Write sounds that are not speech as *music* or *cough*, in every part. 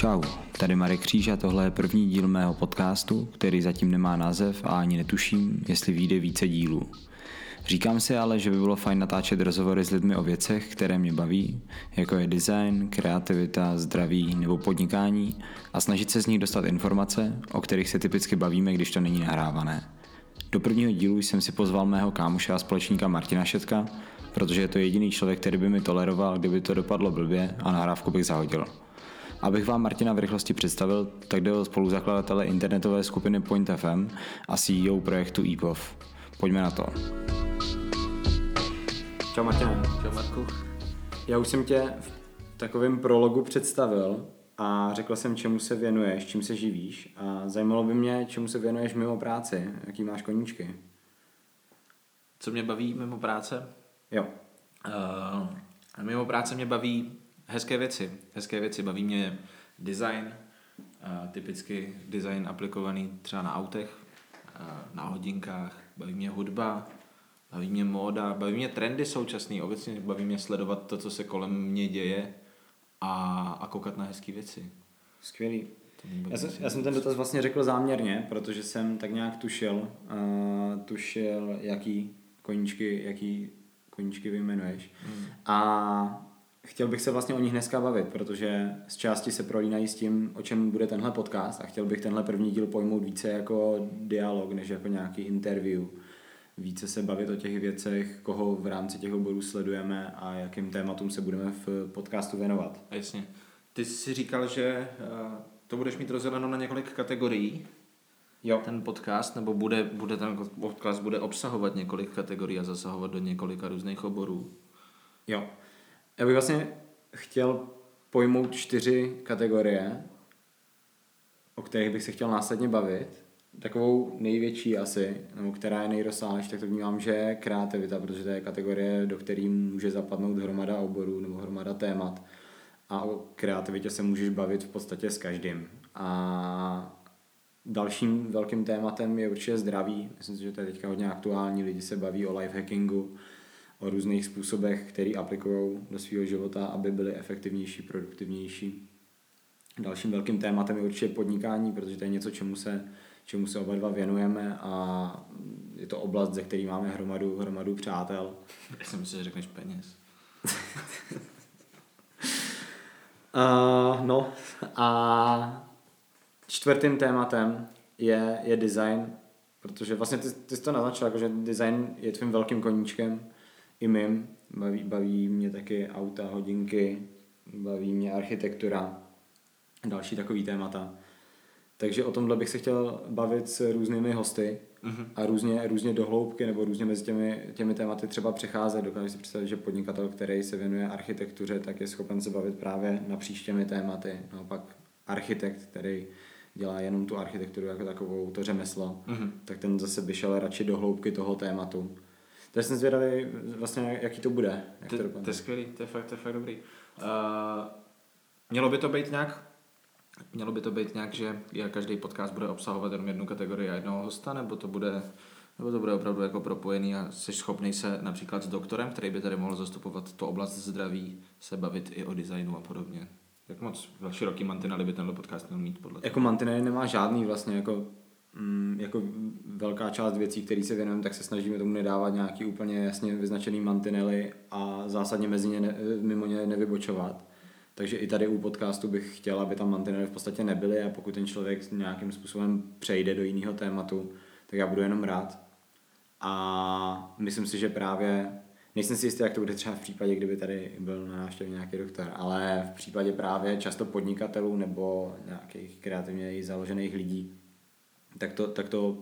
Čau, tady Marek Kříž a tohle je první díl mého podcastu, který zatím nemá název a ani netuším, jestli vyjde více dílů. Říkám si ale, že by bylo fajn natáčet rozhovory s lidmi o věcech, které mě baví, jako je design, kreativita, zdraví nebo podnikání a snažit se z nich dostat informace, o kterých se typicky bavíme, když to není nahrávané. Do prvního dílu jsem si pozval mého kámoše a společníka Martina Šetka, protože je to jediný člověk, který by mi toleroval, kdyby to dopadlo blbě a nahrávku bych zahodil. Abych vám Martina v rychlosti představil, tak jde o spoluzakladatele internetové skupiny Point FM a CEO projektu EPOV. Pojďme na to. Čau Martina. Čau Marku. Já už jsem tě v takovém prologu představil a řekl jsem, čemu se věnuješ, čím se živíš a zajímalo by mě, čemu se věnuješ mimo práci, jaký máš koníčky. Co mě baví mimo práce? Jo. Uh, mimo práce mě baví hezké věci. Hezké věci. Baví mě design, uh, typicky design aplikovaný třeba na autech, uh, na hodinkách. Baví mě hudba, baví mě móda, baví mě trendy současný. Obecně baví mě sledovat to, co se kolem mě děje a, a koukat na hezké věci. Skvělý. Já jsem, já jsem ten dotaz vlastně řekl záměrně, protože jsem tak nějak tušil, uh, tušil, jaký koníčky, jaký koníčky vyjmenuješ. Hmm. A chtěl bych se vlastně o nich dneska bavit, protože z části se prolínají s tím, o čem bude tenhle podcast a chtěl bych tenhle první díl pojmout více jako dialog, než jako nějaký interview. Více se bavit o těch věcech, koho v rámci těch oborů sledujeme a jakým tématům se budeme v podcastu věnovat. Jasně. Ty jsi říkal, že eh, to budeš mít rozděleno na několik kategorií. Jo. Ten podcast, nebo bude, bude ten podcast bude obsahovat několik kategorií a zasahovat do několika různých oborů. Jo. Já bych vlastně chtěl pojmout čtyři kategorie, o kterých bych se chtěl následně bavit. Takovou největší asi, nebo která je nejrozsáhlejší, tak to vnímám, že je kreativita, protože to je kategorie, do které může zapadnout hromada oborů nebo hromada témat. A o kreativitě se můžeš bavit v podstatě s každým. A dalším velkým tématem je určitě zdraví. Myslím si, že to je teďka hodně aktuální. Lidi se baví o life hackingu, o různých způsobech, který aplikují do svého života, aby byli efektivnější, produktivnější. Dalším velkým tématem je určitě podnikání, protože to je něco, čemu se, čemu se oba dva věnujeme a je to oblast, ze který máme hromadu, hromadu přátel. Já jsem myslel, že řekneš peněz. uh, *laughs* no a čtvrtým tématem je, je design, protože vlastně ty, ty jsi to naznačil, jako, že design je tvým velkým koníčkem i mým. Baví, baví mě taky auta, hodinky, baví mě architektura, další takový témata. Takže o tomhle bych se chtěl bavit s různými hosty mm-hmm. a různě, různě dohloubky nebo různě mezi těmi, těmi tématy třeba přecházet. Dokážu si představit, že podnikatel, který se věnuje architektuře, tak je schopen se bavit právě na příštěmi tématy. Naopak architekt, který dělá jenom tu architekturu jako takovou, to řemeslo, mm-hmm. tak ten zase by šel radši do hloubky toho tématu. Takže jsem zvědavý, vlastně, jaký to bude. Jak to, to, to je skvělý, to je fakt, to je fakt dobrý. Uh, mělo by to být nějak Mělo by to být nějak, že každý podcast bude obsahovat jenom jednu kategorii a jednoho hosta, nebo to bude, nebo to bude opravdu jako propojený a jsi schopný se například s doktorem, který by tady mohl zastupovat tu oblast zdraví, se bavit i o designu a podobně. Jak moc široký mantinely by tenhle podcast měl mít podle Jako mantinely nemá žádný vlastně, jako Mm, jako velká část věcí, které se věnujeme, tak se snažíme tomu nedávat nějaký úplně jasně vyznačený mantinely a zásadně mezi ně ne, mimo ně nevybočovat. Takže i tady u podcastu bych chtěl, aby tam mantinely v podstatě nebyly a pokud ten člověk nějakým způsobem přejde do jiného tématu, tak já budu jenom rád. A myslím si, že právě, nejsem si jistý, jak to bude třeba v případě, kdyby tady byl na návštěvě nějaký doktor, ale v případě právě často podnikatelů nebo nějakých kreativně založených lidí, tak to, tak to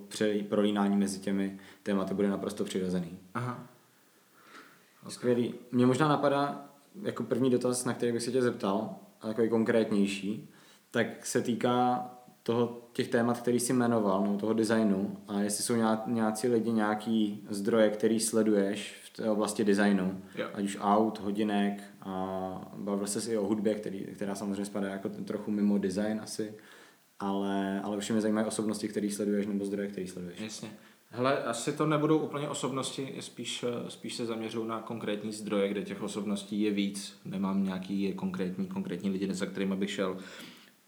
prolínání mezi těmi tématy bude naprosto přirozený. Aha. Okay. Skvělý. Mě možná napadá jako první dotaz, na který bych se tě zeptal, a takový konkrétnější, tak se týká toho, těch témat, který jsi jmenoval, nebo toho designu, a jestli jsou nějací lidi, nějaký zdroje, který sleduješ v té oblasti designu, yeah. ať už aut, hodinek, a bavil se i o hudbě, který, která samozřejmě spadá jako trochu mimo design asi, ale, ale už mě zajímají osobnosti, které sleduješ, nebo zdroje, které sleduješ. Jasně. Hele, asi to nebudou úplně osobnosti, spíš, spíš se zaměřují na konkrétní zdroje, kde těch osobností je víc. Nemám nějaký konkrétní, konkrétní lidi, za kterými bych šel.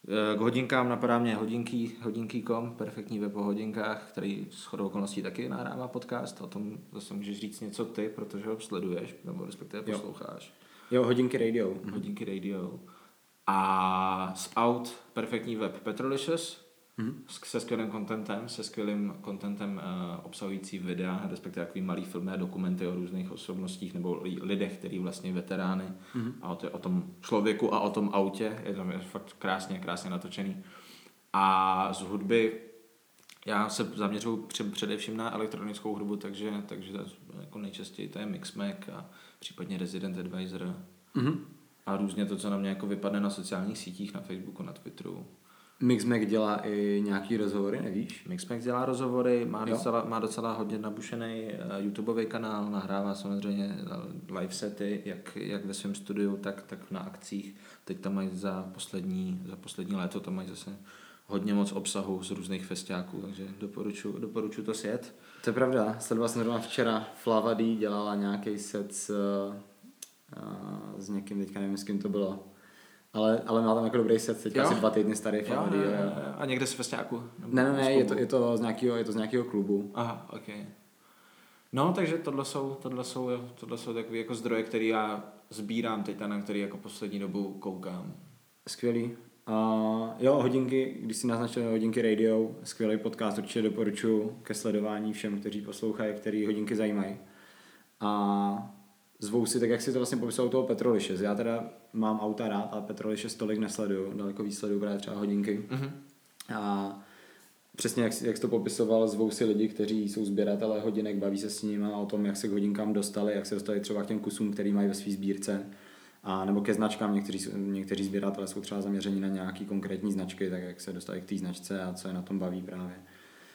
Eh, K hodinkám napadá mě hodinky, hodinky.com, perfektní web o hodinkách, který s chodou okolností taky nahrává podcast. O tom zase můžeš říct něco ty, protože ho sleduješ, nebo respektive Jo. posloucháš. Jo, hodinky radio. Hodinky radio. A z Out perfektní web Petrolicious, Mhm. s- se skvělým contentem, se skvělým contentem uh, obsahující videa, respektive takový malý filmy a dokumenty o různých osobnostích nebo li- lidech, který vlastně veterány Mhm. a o, t- o tom člověku a o tom autě. Je to je fakt krásně, krásně natočený. A z hudby já se zaměřuju při- především na elektronickou hudbu, takže, takže jako nejčastěji to je Mixmac a případně Resident Advisor Mhm. A různě to, co na mě jako vypadne na sociálních sítích, na Facebooku, na Twitteru. Mixmac dělá i nějaký rozhovory, nevíš? Mixmax dělá rozhovory, má Jo. docela, má docela hodně nabušený uh, YouTubeový kanál, nahrává samozřejmě eh, live sety, jak, jak ve svém studiu, tak, tak na akcích. Teď tam mají za poslední, za poslední léto, tam mají zase hodně moc obsahu z různých festiáků, takže doporučuji doporučuji to sjet. To je pravda. Sledoval jsem zrovna včera. Flava D dělala nějaký set s, uh, s někým, teďka nevím, s kým to bylo. Ale, ale má tam jako dobrý set, teďka Jo? asi dva týdny starý D. Jo, jo. A někde z festiáku? Ne, ne, ne, je to, je to z nějakého, je to z nějakého klubu. Aha, ok. No, takže tohle jsou, tohle jsou, tohle jsou takové jako zdroje, které já sbírám teď, a na který jako poslední dobu koukám. Skvělý. Uh, jo, hodinky, když si naznačil hodinky radio, skvělý podcast, určitě doporučuji ke sledování všem, kteří poslouchají, který hodinky zajímají. A zvou si, tak jak si to vlastně popisal u toho Petroliše. Já teda mám auta rád, ale Petroliše tolik nesleduju, daleko víc sleduju právě třeba hodinky. Mhm. A přesně jak, jak jsi to popisoval, zvou si lidi, kteří jsou sběratelé hodinek, baví se s nimi o tom, jak se k hodinkám dostali, jak se dostali třeba k těm kusům, který mají ve své sbírce. A nebo ke značkám, někteří, někteří sběratelé jsou třeba zaměření na nějaký konkrétní značky, tak jak se dostali k té značce a co je na tom baví právě.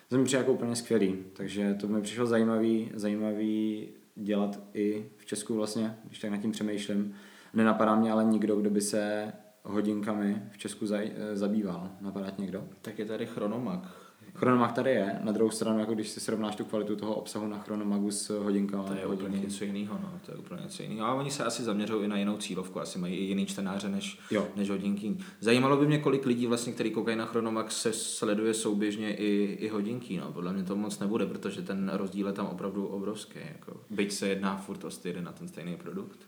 To mi přijde jako úplně skvělý, takže to mi přišlo zajímavý, zajímavý dělat i v Česku vlastně, když tak nad tím přemýšlím. Nenapadá mě ale nikdo, kdo by se hodinkami v Česku zaj, eh, zabýval. Napadá někdo? Tak je tady Chronomag. Chronomag tady je, na druhou stranu, jako když si srovnáš tu kvalitu toho obsahu na Chronomagu s hodinkama. To je úplně něco jiného, no. To je úplně něco jiného. A oni se asi zaměřují i na jinou cílovku, asi mají i jiný čtenáře než, Jo. než hodinky. Zajímalo by mě, kolik lidí vlastně, který koukají na Chronomax, se sleduje souběžně i, i hodinky. No. Podle mě to moc nebude, protože ten rozdíl je tam opravdu obrovský. Jako. Byť se jedná furt o styry na ten stejný produkt.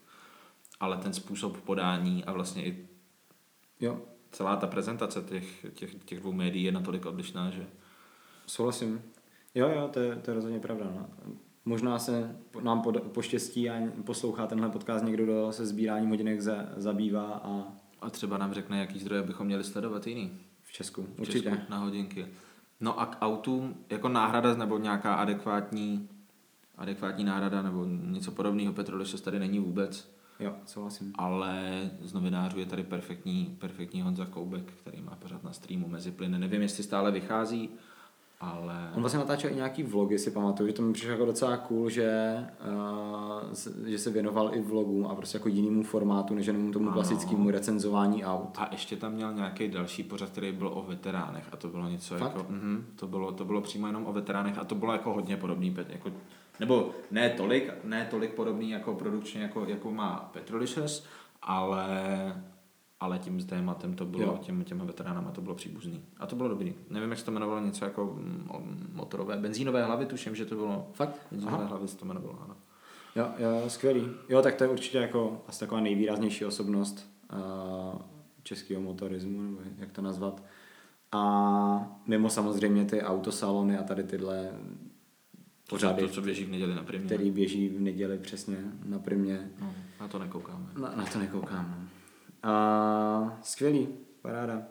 Ale ten způsob podání a vlastně i Jo, celá ta prezentace těch, těch, těch dvou médií je natolik odlišná, že souhlasím. Jo, jo, to je, to je rozhodně pravda. No. Možná se nám pod, poštěstí a poslouchá tenhle podcast někdo, kdo se sbíráním hodinek za, zabývá a a třeba nám řekne, jaký zdroje bychom měli sledovat jiný. v Česku. v Určitě. Česku na hodinky. No a k autům jako náhrada nebo nějaká adekvátní, adekvátní náhrada nebo něco podobného Petrolišos tady není vůbec, Jo, souhlasím. ale z novinářů je tady perfektní, perfektní Honza Koubek, který má pořád na streamu mezi plyny. Nevím, jestli stále vychází, ale On vlastně natáčel i nějaký vlogy, si pamatuju, že to mi přišlo jako docela cool, že, uh, se- že se věnoval i vlogům a prostě jako jinému formátu, než jenom tomu Ano. klasickému recenzování aut. a ještě tam měl nějaký další pořad, který byl o veteránech a to bylo něco Fakt? jako, mhm, to, bylo, to bylo přímo jenom o veteránech a to bylo jako hodně podobný, jako, nebo ne tolik, ne tolik podobný jako produkčně, jako, jako má Petrolicious, ale, ale tím tématem to bylo, Jo. těm, těma veteránama to bylo příbuzný. A to bylo dobrý. Nevím, jak se to jmenovalo, něco jako mm, motorové, benzínové hlavy, tuším, že to bylo. Fakt? Benzínové Aha. hlavy se to jmenovalo, ano. Jo, jo, skvělý. Jo, tak to je určitě jako asi taková nejvýraznější osobnost uh, českého motorismu, nebo jak to nazvat. A mimo samozřejmě ty autosalony a tady tyhle pořady, To, co běží v neděli na primě. který běží v neděli přesně na primě. No, na to nekoukáme. Na, na to nekoukám. A, skvělý, paráda.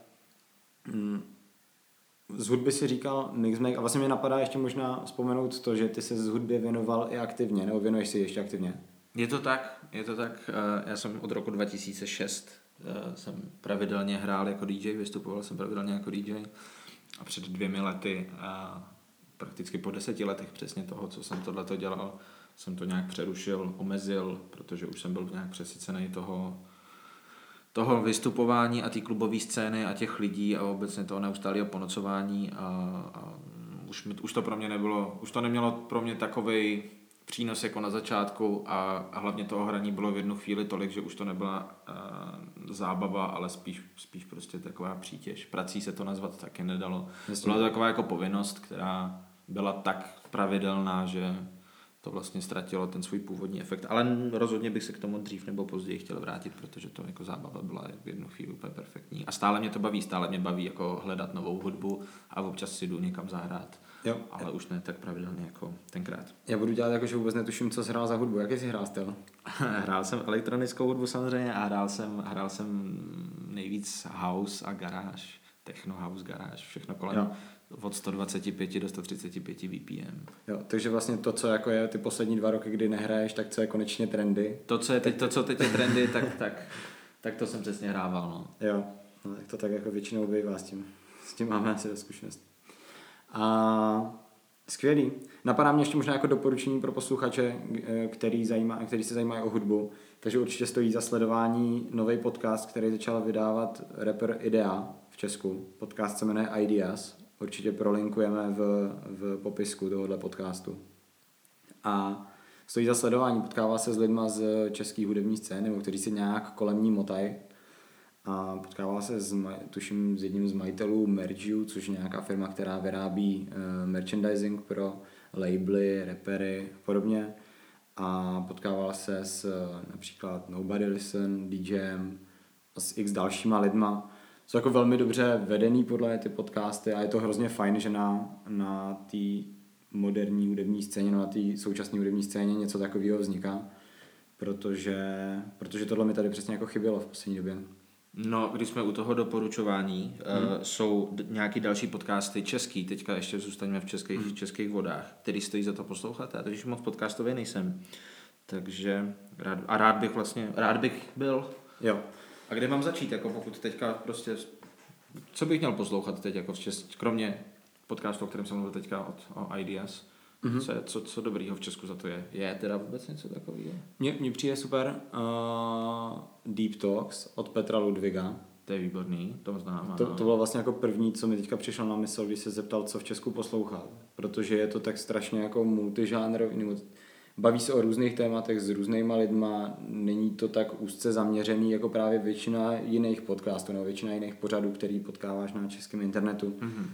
Mm. Z hudby si říkal Mixmag a vlastně mě napadá ještě možná vzpomenout to, že ty se z hudbě věnoval i aktivně, nebo věnuješ si ještě aktivně. Je to tak, je to tak. Eh, Já jsem od roku 2006 eh, jsem pravidelně hrál jako DJ, vystupoval jsem pravidelně jako DJ a před dvěmi lety, a prakticky po deseti letech přesně toho, co jsem tohleto dělal, jsem to nějak přerušil, omezil, protože už jsem byl nějak přesycený toho, toho vystupování a té klubové scény a těch lidí a obecně toho neustálého ponocování a, a už, mi, už to pro mě nebylo, už to nemělo pro mě takovej přínos jako na začátku a, a hlavně toho hraní bylo v jednu chvíli tolik, že už to nebyla uh, zábava, ale spíš, spíš prostě taková přítěž. Prací se to nazvat taky nedalo. Jasně. Byla to taková jako povinnost, která byla tak pravidelná, že to vlastně ztratilo ten svůj původní efekt. Ale rozhodně bych se k tomu dřív nebo později chtěl vrátit, protože to jako zábava byla v jednu chvíli úplně perfektní. A stále mě to baví, stále mě baví jako hledat novou hudbu a občas si jdu někam zahrát. Jo. Ale už ne tak pravidelně jako tenkrát. Já budu dělat jako, že vůbec netuším, co jsi hrál za hudbu. Jaký jsi hrál styl? hrál jsem elektronickou hudbu samozřejmě a hrál jsem, hrál jsem nejvíc house a garáž, techno house, garáž, všechno kolem Jo. Od 125 do 135 BPM. Jo, takže vlastně to, co jako je ty poslední dva roky, kdy nehraješ, tak co je konečně trendy. To, co je teď, to, co teď je trendy, tak, tak, tak to jsem přesně hrával. No. Jo, no, tak to tak jako většinou bývá s tím. S tím máme asi zkušenost. A skvělý. Napadá mě ještě možná jako doporučení pro posluchače, eh, který, zajímá, který se zajímají o hudbu. Takže určitě stojí za sledování nový podcast, který začal vydávat rapper Idea v Česku. Podcast se jmenuje Ideas. Určitě prolinkujeme v, v popisku tohohle podcastu. A stojí za sledování, potkává se s lidma z české hudební scény, nebo kteří si nějak kolem ní motají. A potkával se s, tuším, s jedním z majitelů Mergiu, což je nějaká firma, která vyrábí uh, merchandising pro labely, repery a podobně. A potkával se s eh, například Nobody Listen, DJem a s x dalšíma lidma. Jsou jako velmi dobře vedený podle ty podcasty a je to hrozně fajn, že na, na té moderní hudební scéně, no na té současné hudební scéně něco takového vzniká. Protože, protože tohle mi tady přesně jako chybělo v poslední době. No, když jsme u toho doporučování, hmm. uh, jsou d- nějaký další podcasty český, teďka ještě zůstaňme v českých, hmm. českých vodách, který stojí za to poslouchat. Já totiž moc podcastový nejsem, takže rád, a rád bych vlastně, rád bych byl. Jo. A kde mám začít, jako pokud teďka prostě, co bych měl poslouchat teď, jako v čes, kromě podcastu, o kterém jsem mluvil teďka od, o Ideas, mm-hmm. co, je- co, co dobrýho v Česku za to je? Je teda vůbec něco takového? Mně, mně přijde super uh, Deep Talks od Petra Ludviga. To je výborný, to znám. To, to bylo vlastně jako první, co mi teďka přišlo na mysl, když se zeptal, co v Česku poslouchal. Protože je to tak strašně jako multižánrový, nebo baví se o různých tématech s různýma lidma, není to tak úzce zaměřený jako právě většina jiných podcastů nebo většina jiných pořadů, který potkáváš na českém internetu. Mhm.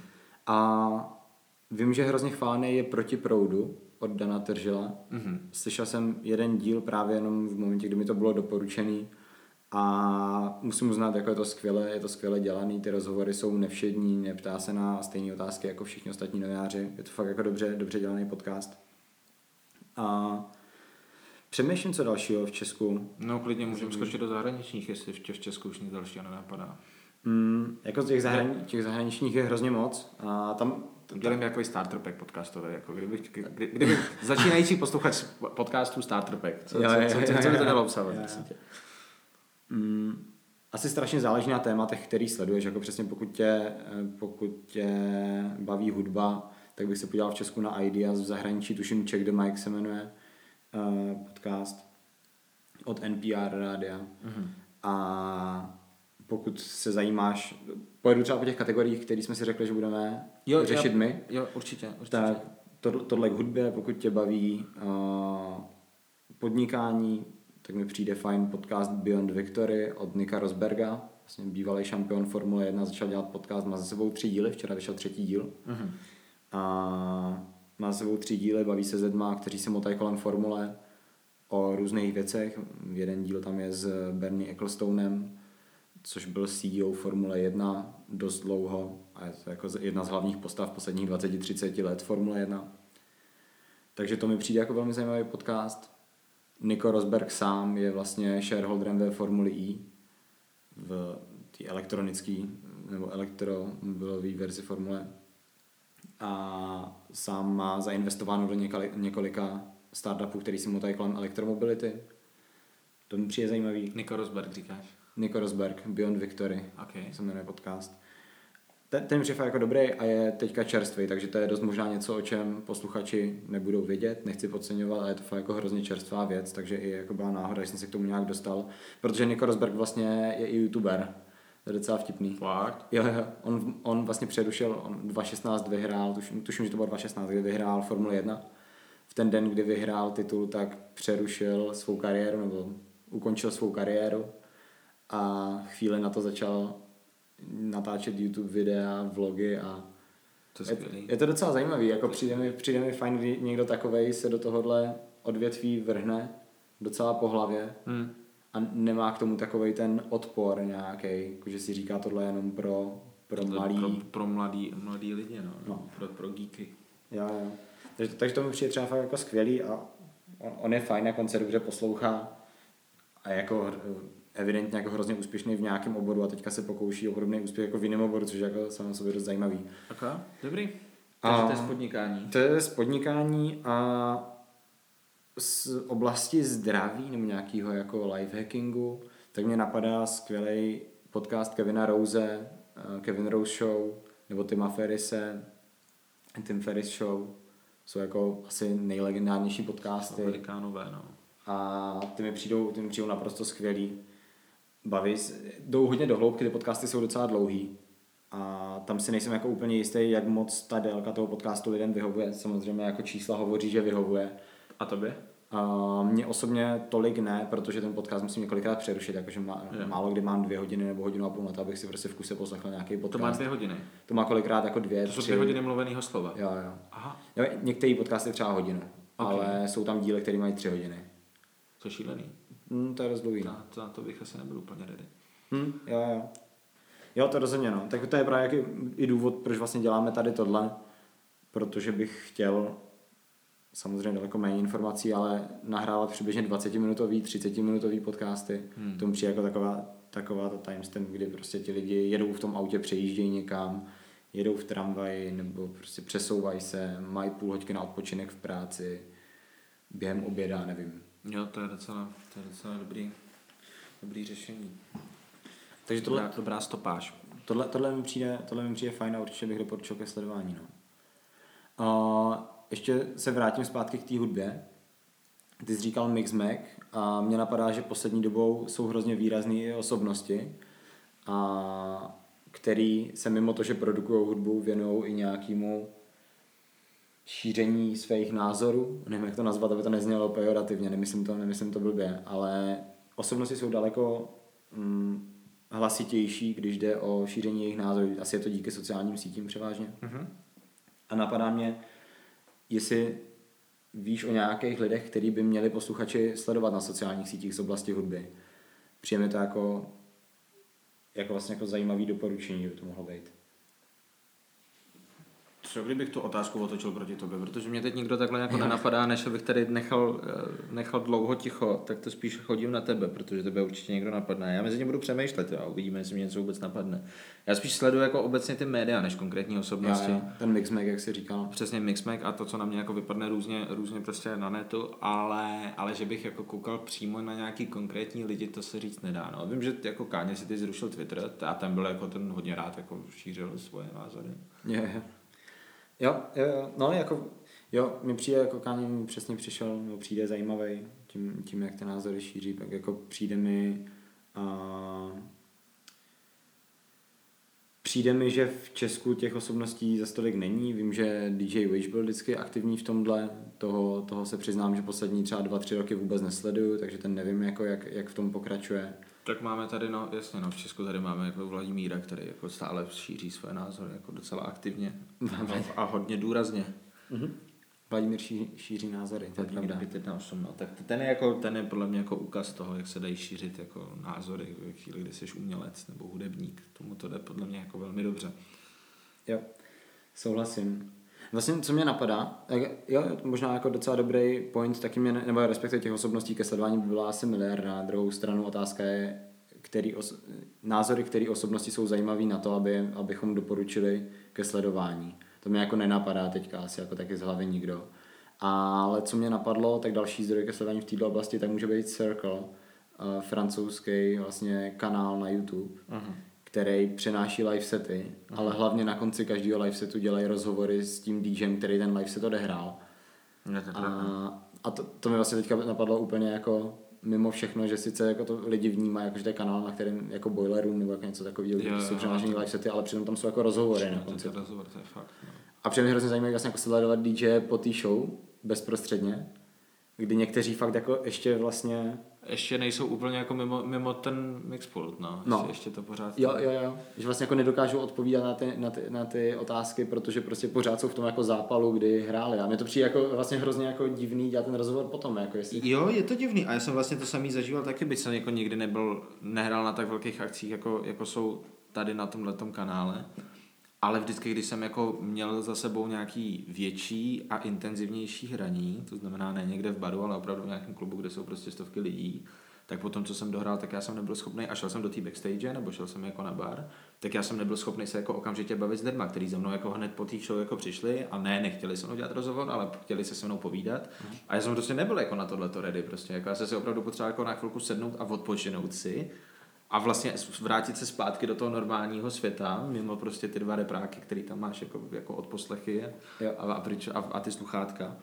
A vím, že hrozně chválený je Proti proudu od Dana Tržila. Mhm. Slyšel jsem jeden díl právě jenom v momentě, kdy mi to bylo doporučený a musím uznat, jako je to skvěle, je to skvěle dělaný, ty rozhovory jsou nevšední, neptá se na stejné otázky jako všichni ostatní novináři, je to fakt jako dobře, dobře dělaný podcast. A přemýšlím, co dalšího v Česku. No klidně můžeme skočit do zahraničních, jestli v Česku už nic dalšího nenapadá. Mm, jako z těch, zahrani- těch zahraničních je hrozně moc a tam Dělím mi jako starter pack podcastový, jako kdybych, kdy, kdyby začínající posluchač podcastu starter pack, co, Jo, co, co, co, co by to mělo obsahovat? Mm, asi strašně záleží na tématech, který sleduješ. Jako přesně pokud tě, eh, pokud tě baví hudba, tak bych se podíval v Česku na Ideas v zahraničí, tuším Check the Mic se jmenuje uh, podcast od NPR rádia. Mhm. A pokud se zajímáš, pojedu třeba po těch kategoriích, které jsme si řekli, že budeme Jo, řešit jo, my, Jo, určitě, určitě. tak to, tohle k hudbě, pokud tě baví uh, podnikání, tak mi přijde fajn podcast Beyond Victory od Nika Rosberga, vlastně bývalý šampion Formule 1, začal dělat podcast, má za sebou tři díly, včera vyšel třetí díl. Mhm. A má sebou tři díly, baví se s lidma, kteří se motají kolem formule o různých věcech. Jeden díl tam je s Bernie Ecclestonem, což byl CEO Formule 1 dost dlouho a je to jako jedna z hlavních postav posledních 20-30 let Formule 1. Takže to mi přijde jako velmi zajímavý podcast. Nico Rosberg sám je vlastně shareholderem ve Formuli E v té elektronické nebo elektromobilové verzi Formule a sám má zainvestováno do několika, několika startupů, který si motají kolem elektromobility. To mi přijde zajímavý. Nico Rosberg říkáš? Nico Rosberg, Beyond Victory, OK. se jmenuje podcast. Ten, ten přijde jako dobrý a je teďka čerstvý, takže to je dost možná něco, o čem posluchači nebudou vědět, nechci podceňovat, ale je to fakt jako hrozně čerstvá věc, takže i jako byla náhoda, že jsem se k tomu nějak dostal, protože Nico Rosberg vlastně je i youtuber, to je docela vtipný. Fakt? Jo, jo, on, on vlastně předušel, on 2.16 vyhrál, tuším, tuším, že to bylo 2.16, kdy vyhrál Formule 1 v ten den, kdy vyhrál titul, tak přerušil svou kariéru nebo ukončil svou kariéru a chvíli na to začal natáčet YouTube videa, vlogy a To je je to docela zajímavý, jako přijde mi, přijde mi fajn, kdy někdo takovej se do tohohle odvětví vrhne docela po hlavě Hmm. A nemá k tomu takovej ten odpor nějaký, že si říká tohle jenom pro, pro malý. Pro, pro mladý, mladý lidi, no. No. no. Pro, pro geeky. Jo, jo. Takže, takže to mi přijde třeba fakt jako skvělý a on, on je fajn, jak on se dobře poslouchá a jako evidentně jako hrozně úspěšný v nějakém oboru a teďka se pokouší o podobný úspěch jako v jiném oboru, což je jako samo sobě dost zajímavý. Ok, dobrý. A- Takže to je z podnikání. To je z podnikání a z oblasti zdraví nebo nějakého jako lifehackingu, tak mě napadá skvělý podcast Kevina Rose, eh, Kevin Rose Show, nebo Tima Ferrise, Tim Ferris Show. Jsou jako asi nejlegendárnější podcasty Velikánové, no. a ty mi přijdou, ty mi přijdou naprosto skvělý. Baví, jdou hodně do hloubky, ty podcasty jsou docela dlouhý. A tam si nejsem jako úplně jistý, jak moc ta délka toho podcastu lidem vyhovuje. Samozřejmě jako čísla hovoří, že vyhovuje. A tobě? A mně osobně tolik ne, protože ten podcast musím několikrát přerušit, jakože má, Jo. málo kdy mám dvě hodiny nebo hodinu a půl na to, abych si prostě v kuse poslechl nějaký podcast. To má dvě hodiny. to má kolikrát jako dvě, To jsou tři. dvě hodiny mluveného slova. Jo, jo. Aha, jo některé podcasty třeba hodinu, Ok. ale jsou tam díly, které mají tři hodiny. to je šílený. Hmm, to je dost dlouhý. no. Na to, na to bych asi nebyl úplně ready. Hm, jo, jo. Jo, to rozhodně, no. Tak to je právě i důvod, proč vlastně děláme tady tohle, protože bych chtěl samozřejmě daleko méně informací, ale nahrávat přibližně 20-minutový, 30-minutový podcasty. Hmm. To mi přijde jako taková, taková ta timestamp, kdy prostě ti lidi jedou v tom autě, přejíždějí někam, jedou v tramvaji nebo prostě přesouvají se, mají půl hoďky na odpočinek v práci, během oběda, nevím. Jo, to je docela, to je docela dobrý, dobrý řešení. Takže tohle, Dobrá, dobrá stopáž. Tohle, tohle, mi přijde, tohle mi přijde fajn a určitě bych doporučil ke sledování. No. A ještě se vrátím zpátky k té hudbě. Ty jsi říkal Mix Mac a mě napadá, že poslední dobou jsou hrozně výrazné osobnosti, a který se mimo to, že produkují hudbu, věnují i nějakému šíření svých názorů. Nevím, jak to nazvat, aby to neznělo pejorativně, nemyslím to, nemyslím to blbě, ale osobnosti jsou daleko mm, hlasitější, když jde o šíření jejich názorů. Asi je to díky sociálním sítím převážně. Mhm. A napadá mě, jestli víš o nějakých lidech, který by měli posluchači sledovat na sociálních sítích z oblasti hudby. Přijeme to jako, jako vlastně jako zajímavý doporučení, by to mohlo být. Co kdybych tu otázku otočil proti tobě, protože mě teď nikdo takhle jako nenapadá, než abych tady nechal, eh, nechal dlouho ticho, tak to spíš chodím na tebe, protože tebe určitě někdo napadne. Já mezi tím budu přemýšlet a uvidíme, jestli mě něco vůbec napadne. Já spíš sleduju jako obecně ty média, než konkrétní osobnosti. Já, já, ten mixmag, jak jsi říkal. Přesně Mixmag a to, co na mě jako vypadne různě, různě prostě na netu, ale, ale že bych jako koukal přímo na nějaký konkrétní lidi, to se říct nedá. No. Vím, že jako Káně si ty zrušil Twitter a ten byl jako ten hodně rád jako šířil svoje názory. Je. Jo, jo, jo, no jako, jo, mi přijde jako Kanye mi přesně přišel, nebo přijde zajímavý tím, tím, jak ty názory šíří, pak jako přijde mi a přijde mi, že v Česku těch osobností za stolik není, vím, že DJ Wish byl vždycky aktivní v tomhle, toho, toho se přiznám, že poslední třeba dva, tři roky vůbec nesleduju, takže ten nevím, jako jak, jak v tom pokračuje. Tak máme tady, no jasně, no v Česku tady máme jako Vladimíra, který jako stále šíří své názory jako docela aktivně a, a hodně důrazně. Mhm. Vladimír ší, šíří názory, to je pravda. 518, no. Tak ten je, jako, ten je podle mě jako ukaz toho, jak se dají šířit jako názory ve chvíli, kdy jsi umělec nebo hudebník. Tomu to jde podle mě jako velmi dobře. Jo, souhlasím. Vlastně, co mě napadá, jo, možná jako docela dobrý point, taky mě, ne- nebo respektive těch osobností ke sledování by byla asi miliarda. Na druhou stranu otázka je, který os, názory, které osobnosti jsou zajímavé na to, aby, abychom doporučili ke sledování. To mě jako nenapadá teďka asi jako taky z hlavy nikdo. Ale co mě napadlo, tak další zdroj ke sledování v této oblasti, tak může být Circle, uh, francouzský vlastně kanál na YouTube, Aha. Který přenáší live sety, ale hlavně na konci každého live setu dělají rozhovory s tím DJem, který ten live set odehrál. A, a to, to mi vlastně teďka napadlo úplně jako mimo všechno, že sice jako to lidi vnímají, jako že to je kanál, na kterém jako Boiler Room nebo jako něco takového, Jo, kde jsou přenášení live sety, ale přitom tam jsou jako rozhovory na konci. to, rozhovor, to je fakt. No. A přijde mi hrozně zajímavé vlastně jako sledovat DJ po té show, bezprostředně, kdy někteří fakt jako ještě vlastně Ještě nejsou úplně jako mimo, mimo ten mixpult, no. No. Ještě, ještě to pořád... Jo, jo, jo. Že vlastně jako nedokážou odpovídat na ty, na, ty, na ty otázky, protože prostě pořád jsou v tom jako zápalu, kdy hráli. A mně to přijde jako vlastně hrozně jako divný dělat ten rozhovor potom, jako jestli... Jo, je to divný a já jsem vlastně to samý zažíval taky, byť jsem jako nikdy nebyl, nehrál na tak velkých akcích, jako, jako jsou tady na tomhle kanále. Ale vždycky, když jsem jako měl za sebou nějaký větší a intenzivnější hraní, to znamená ne někde v baru, ale opravdu v nějakém klubu, kde jsou prostě stovky lidí, tak potom, co jsem dohrál, tak já jsem nebyl schopný, a šel jsem do té backstage, nebo šel jsem jako na bar, tak já jsem nebyl schopný se jako okamžitě bavit s lidma, kteří za mnou jako hned po té show jako přišli a ne, nechtěli se mnou dělat rozhovor, ale chtěli se se mnou povídat. A já jsem prostě nebyl jako na tohleto ready, prostě jako já jsem si opravdu potřeboval jako na chvilku sednout a odpočinout si a vlastně vrátit se zpátky do toho normálního světa, mimo prostě ty dva repráky, který tam máš jako, jako odposlechy a, a, pryč- a, a ty sluchátka.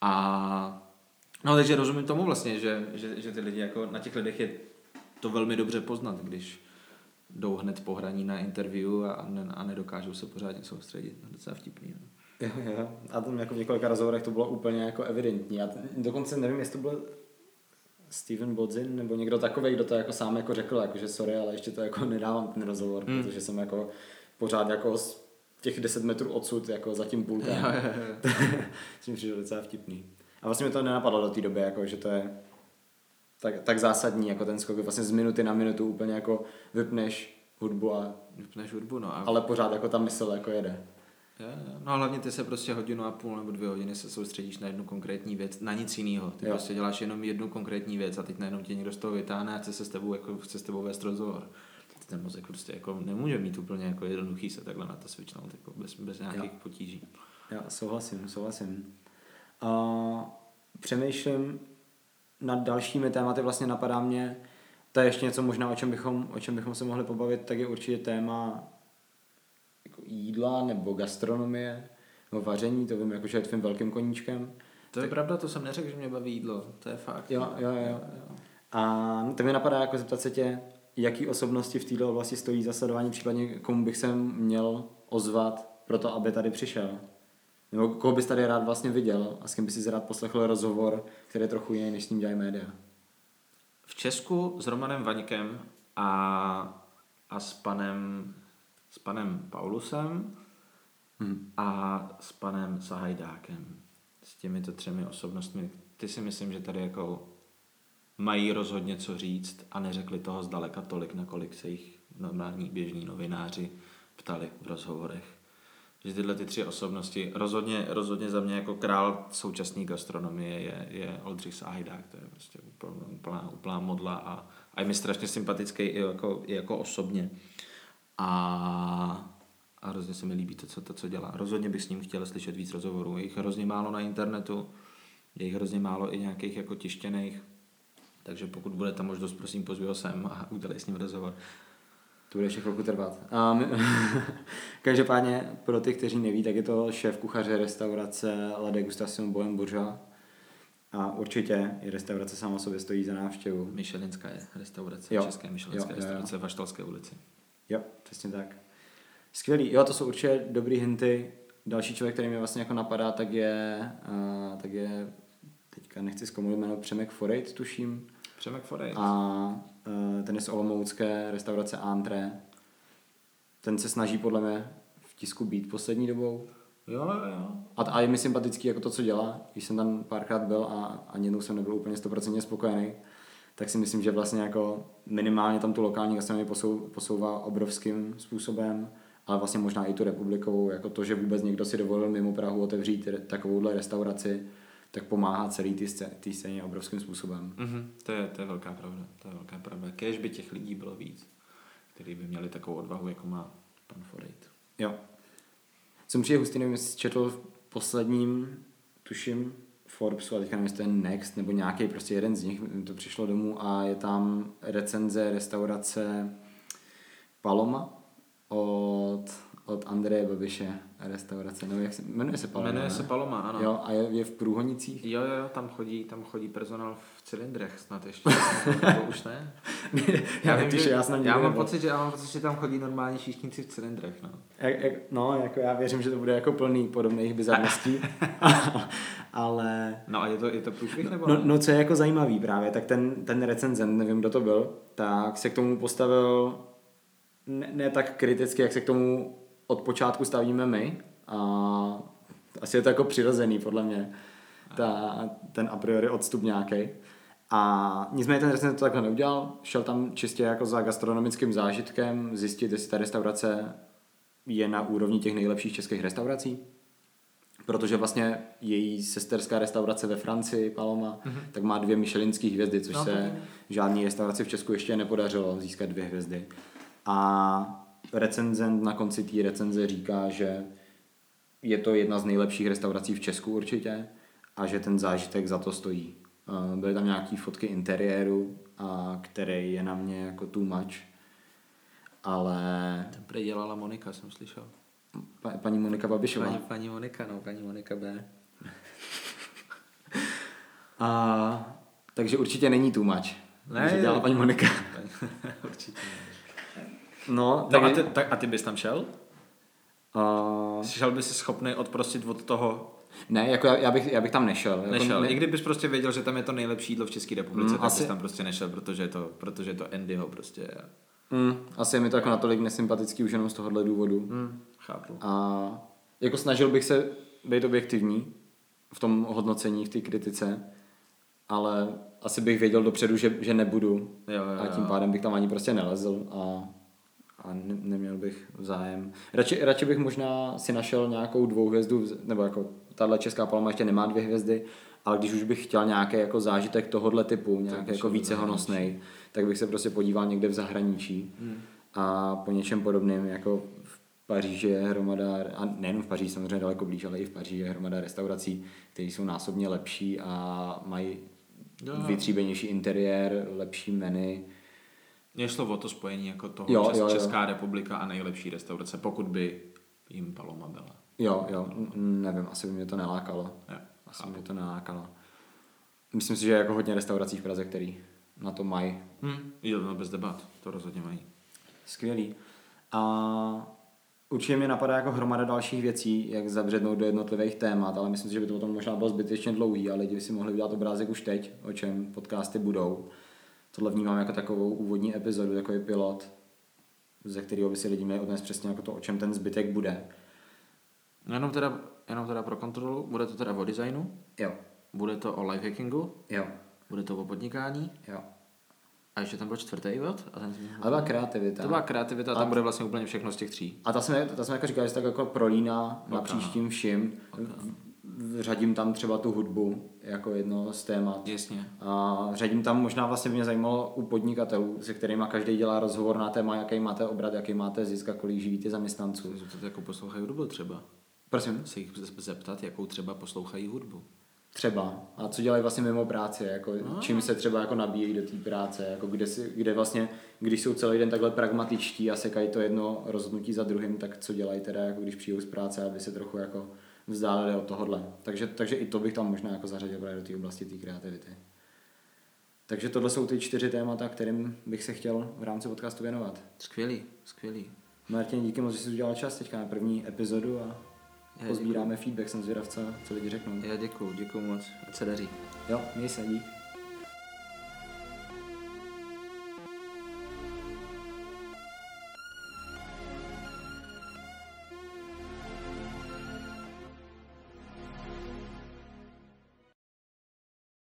A no takže rozumím tomu vlastně, že, že, že ty lidi jako na těch lidech je to velmi dobře poznat, když jdou hned po hraní na interview a, ne, a nedokážou se pořádně soustředit. No, docela vtipný. No. Jo, jo. A tam jako v několika rozhovorech to bylo úplně jako evidentní. A dokonce nevím, jestli to byl Steven Bodzin nebo někdo takový, kdo to jako sám jako řekl, jako, že sorry, ale ještě to jako nedávám ten rozhovor, Hmm. protože jsem jako pořád jako z těch 10 metrů odsud jako za tím. *laughs* Což mi přišlo docela vtipný. A vlastně mi to nenapadlo do té doby, jako, že to je tak, tak zásadní, jako ten skok, vlastně z minuty na minutu úplně jako vypneš hudbu, a, Vypneš hudbu, no. A, ale pořád jako ta mysl jako jede. No a hlavně ty se prostě hodinu a půl nebo dvě hodiny se soustředíš na jednu konkrétní věc, na nic jiného. Ty Jo. prostě děláš jenom jednu konkrétní věc a teď najednou tě někdo z toho vytáhne a chce se s tebou, jako, chce s tebou vést rozhovor. Ten mozek prostě jako nemůže mít úplně jako jednoduchý se takhle na to switchnout, jako bez, bez nějakých Jo. potíží. Já souhlasím, souhlasím. A přemýšlím nad dalšími tématy, vlastně napadá mě, to je ještě něco možná, o čem bychom, o čem bychom se mohli pobavit, tak je určitě téma jídla nebo gastronomie, nebo vaření, to vím, jako, že je tvým velkým koníčkem. To je pravda, to jsem neřekl, že mě baví jídlo, to je fakt. Jo, jo, jo. A tak mi napadá jako zeptat se tě, jaký osobnosti v této oblasti stojí za sledování, případně komu bych se měl ozvat pro to, aby tady přišel. Nebo koho bys tady rád vlastně viděl a s kým bys si rád poslechl rozhovor, který je trochu jiný, než s ním dělají média. V Česku s Romanem Vaňkem a, a s panem, s panem Paulusem Hmm. a s panem Sahajdákem. S těmito třemi osobnostmi. Ty si myslím, že tady jako mají rozhodně co říct a neřekli toho zdaleka tolik, nakolik se jich normální běžní novináři ptali v rozhovorech. Že tyhle ty tři osobnosti, rozhodně, rozhodně za mě jako král současné gastronomie je, je Oldřich Sáhydák, to je prostě úplná, úplná, úplná modla a, a je mi strašně sympatický i jako, i jako osobně. A, a hrozně se mi líbí to co, to, co dělá. Rozhodně bych s ním chtěl slyšet víc rozhovorů. Je jich hrozně málo na internetu, je jich hrozně málo i nějakých jako tištěných, takže pokud bude ta možnost, prosím, pozvi ho sem a udělej s ním rozhovor. To bude ještě chvilku trvat. A *laughs* my, každopádně pro ty, kteří neví, tak je to šéf kuchaře restaurace La Degustation Bohem Bourgeois. A určitě i restaurace sama o sobě stojí za návštěvu. Myšelinská je restaurace, Jo, české myšelinské jo, jo, jo. restaurace v Aštalské ulici. Jo, přesně tak. Skvělý. Jo, to jsou určitě dobrý hinty. Další člověk, který mě vlastně jako napadá, tak je, uh, tak je teďka nechci zkomolit jméno Přemek Forejt, tuším. Přemek Forej. A uh, ten je z Olomoucké restaurace Antré. Ten se snaží podle mě v tisku být poslední dobou. Jo, jo, jo. A, a je mi sympatický jako to, co dělá. Když jsem tam párkrát byl a ani jednou jsem nebyl úplně stoprocentně spokojený, tak si myslím, že vlastně jako minimálně tam tu lokální gastronomii posou, posouvá obrovským způsobem, ale vlastně možná i tu republikovou, jako to, že vůbec někdo si dovolil mimo Prahu otevřít takovouhle restauraci, tak pomáhá celý té scé- té scéně obrovským způsobem. Mhm, to, je, to je velká pravda. To je velká pravda. Kéž by těch lidí bylo víc, kteří by měli takovou odvahu, jako má pan Forejt. Jo. Mi přijde hustý, nevím, jestli četl v posledním, tuším, Forbesu, a teďka nevím, jestli to je Next, nebo nějaký prostě jeden z nich, to přišlo domů a je tam recenze restaurace Paloma od od Andreje Babiše restaurace. No, jak se, jmenuje se Paloma, Jmenuje ne? se Paloma, ano. Jo, a je, je v Průhonicích? Jo, jo, jo, tam chodí, tam chodí personál v cylindrech snad ještě. *laughs* Nebo už ne? *laughs* Já, vím, že, já, já mám pocit, že já mám pocit, že tam chodí normální šíšníci v cylindrech, no. Jak, jak, no, jako já věřím, že to bude jako plný podobných bizarností, *laughs* ale No a je to, je to průšvih nebo no, ne? no, co je jako zajímavý právě, tak ten, ten recenzent, nevím, kdo to byl, tak se k tomu postavil ne, ne tak kriticky, jak se k tomu od počátku stavíme my a asi je to jako přirozený podle mě, ta, ten a priori odstup nějaký. A nicméně ten recenzent to takhle neudělal, šel tam čistě jako za gastronomickým zážitkem, zjistit, jestli ta restaurace je na úrovni těch nejlepších českých restaurací. Protože vlastně její sesterská restaurace ve Francii, Paloma, mm-hmm. tak má dvě michelinské hvězdy, což No, se žádný restauraci v Česku ještě nepodařilo získat dvě hvězdy. A recenzent na konci té recenze říká, že je to jedna z nejlepších restaurací v Česku určitě a že ten zážitek za to stojí. Byly tam nějaké fotky interiéru, a který je na mě jako too much, ale Ten prý dělala Monika, jsem slyšel. pa, paní Monika Babišová. Paní, paní Monika, no, paní Monika B. A, takže určitě není too much. Ne, že dělala paní Monika. *laughs* Určitě. No, No a takže, ty, tak, a ty bys tam šel? a, Šel bys si schopný odprostit od toho, ne, jako já, já, bych, já bych tam nešel. Jako nešel. ne, I kdybys prostě věděl, že tam je to nejlepší jídlo v České republice, Mm, tak asi- bys tam prostě nešel, protože je to, protože je to Andyho prostě. mm, asi je mi to jako natolik nesympatický už jenom z tohohle důvodu. Hmm, chápu. A jako snažil bych se být objektivní v tom hodnocení, v té kritice, ale asi bych věděl dopředu, že, že nebudu Jo, jo, a tím jo. pádem bych tam ani prostě nelezl a, a ne, neměl bych zájem. Radši, radši bych možná si našel nějakou dvouhvězdu, nebo jako tahle česká palma ještě nemá dvě hvězdy, ale když už bych chtěl nějaký jako zážitek tohohle typu, nějaký bych jako více honosnej, tak bych se prostě podíval někde v zahraničí Hmm. a po něčem podobném, jako v Paříži je hromada, a nejenom v Paříži, samozřejmě daleko blíž, ale i v Paříži je hromada restaurací, které jsou násobně lepší a mají Jo. vytříbenější interiér, lepší menu. Mně šlo o to spojení jako toho Jo, Čes- jo, jo. Česká republika a nejlepší restaurace, pokud by jim Paloma byla. Jo, jo, nevím, asi by mě to nelákalo. Jo, Asi by mě to nelákalo. Myslím si, že je jako hodně restaurací v Praze, který na to mají. Hmm. Jo, no bez debat, to rozhodně mají. Skvělý. A určitě mi napadá jako hromada dalších věcí, jak zabřednout do jednotlivých témat, ale myslím si, že by to potom možná bylo zbytečně dlouhý a lidi by si mohli udělat obrázek už teď, o čem podcasty budou. Tohle vnímám jako takovou úvodní epizodu, takový pilot, ze kterého by si lidi měli odnést přesně jako to, o čem ten zbytek bude. Jenom teda, jenom teda pro kontrolu, bude to teda o designu, Jo, bude to o lifehackingu, jo, bude to o podnikání jo. a ještě tam byl čtvrtý bod. A ten, Ale byla kreativita. to byla kreativita a tam bude vlastně úplně všechno z těch tří. A ta jsem, ta jsem jako říkal, že se tak jako prolíná Ok, napříč tím vším. Řadím tam třeba tu hudbu jako jedno z témat. Jasně. A řadím tam možná vlastně mě zajímalo u podnikatelů, se kterými každý dělá rozhovor na téma, jaký máte obrat, jaký máte zisk a kolik živíte zaměstnanců. Chci to jako poslouchají hudbu třeba. Prosím, Se jich zeptat, jakou třeba poslouchají hudbu. třeba. A co dělají vlastně mimo práci, jako No. čím se třeba jako nabíjejí do té práce, jako kde, si, kde vlastně, když jsou celý den takhle pragmatičtí a sekají to jedno rozhodnutí za druhým, tak co dělají teda, jako když přijdou z práce, aby se trochu jako vzdálili od tohohle. Takže, takže i to bych tam možná jako zařadil právě do té oblasti té kreativity. Takže tohle jsou ty čtyři témata, kterým bych se chtěl v rámci podcastu věnovat. Skvělý, skvělý. Martin, díky moc, že jsi udělal čas teďka na první epizodu a Já pozbíráme feedback, jsem zvědav, co, co lidi řeknou. Já děkuju, děkuju moc. Ať se daří. Jo, měj se, dík.